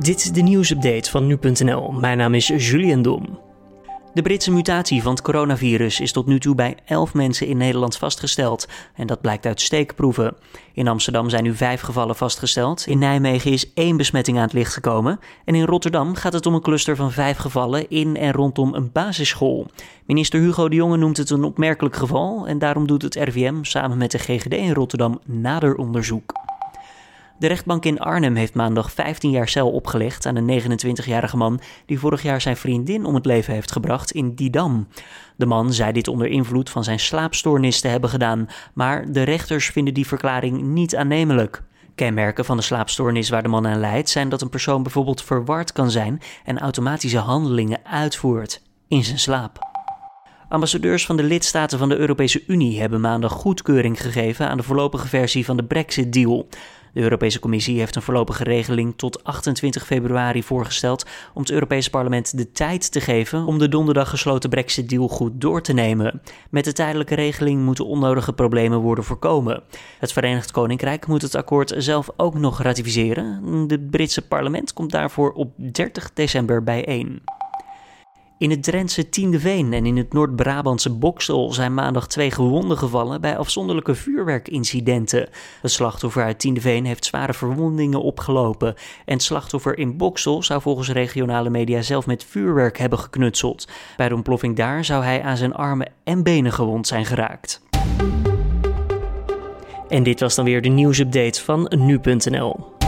Dit is de nieuwsupdate van nu.nl. Mijn naam is Julian Dom. De Britse mutatie van het coronavirus is tot nu toe bij 11 mensen in Nederland vastgesteld. En dat blijkt uit steekproeven. In Amsterdam zijn nu vijf gevallen vastgesteld. In Nijmegen is één besmetting aan het licht gekomen. En in Rotterdam gaat het om een cluster van vijf gevallen in en rondom een basisschool. Minister Hugo de Jonge noemt het een opmerkelijk geval. En daarom doet het RVM samen met de GGD in Rotterdam nader onderzoek. De rechtbank in Arnhem heeft maandag 15 jaar cel opgelegd aan een 29-jarige man die vorig jaar zijn vriendin om het leven heeft gebracht in Didam. De man zei dit onder invloed van zijn slaapstoornis te hebben gedaan, maar de rechters vinden die verklaring niet aannemelijk. Kenmerken van de slaapstoornis waar de man aan leidt zijn dat een persoon bijvoorbeeld verward kan zijn en automatische handelingen uitvoert in zijn slaap. Ambassadeurs van de lidstaten van de Europese Unie hebben maandag goedkeuring gegeven aan de voorlopige versie van de Brexit-deal. De Europese Commissie heeft een voorlopige regeling tot 28 februari voorgesteld om het Europese parlement de tijd te geven om de donderdag gesloten Brexit-deal goed door te nemen. Met de tijdelijke regeling moeten onnodige problemen worden voorkomen. Het Verenigd Koninkrijk moet het akkoord zelf ook nog ratificeren. Het Britse parlement komt daarvoor op 30 december bijeen. In het Drentse Tiendeveen en in het Noord-Brabantse Boksel zijn maandag twee gewonden gevallen bij afzonderlijke vuurwerkincidenten. Het slachtoffer uit Tiendeveen heeft zware verwondingen opgelopen en het slachtoffer in Boksel zou volgens regionale media zelf met vuurwerk hebben geknutseld. Bij de ontploffing daar zou hij aan zijn armen en benen gewond zijn geraakt. En dit was dan weer de nieuwsupdate van nu.nl.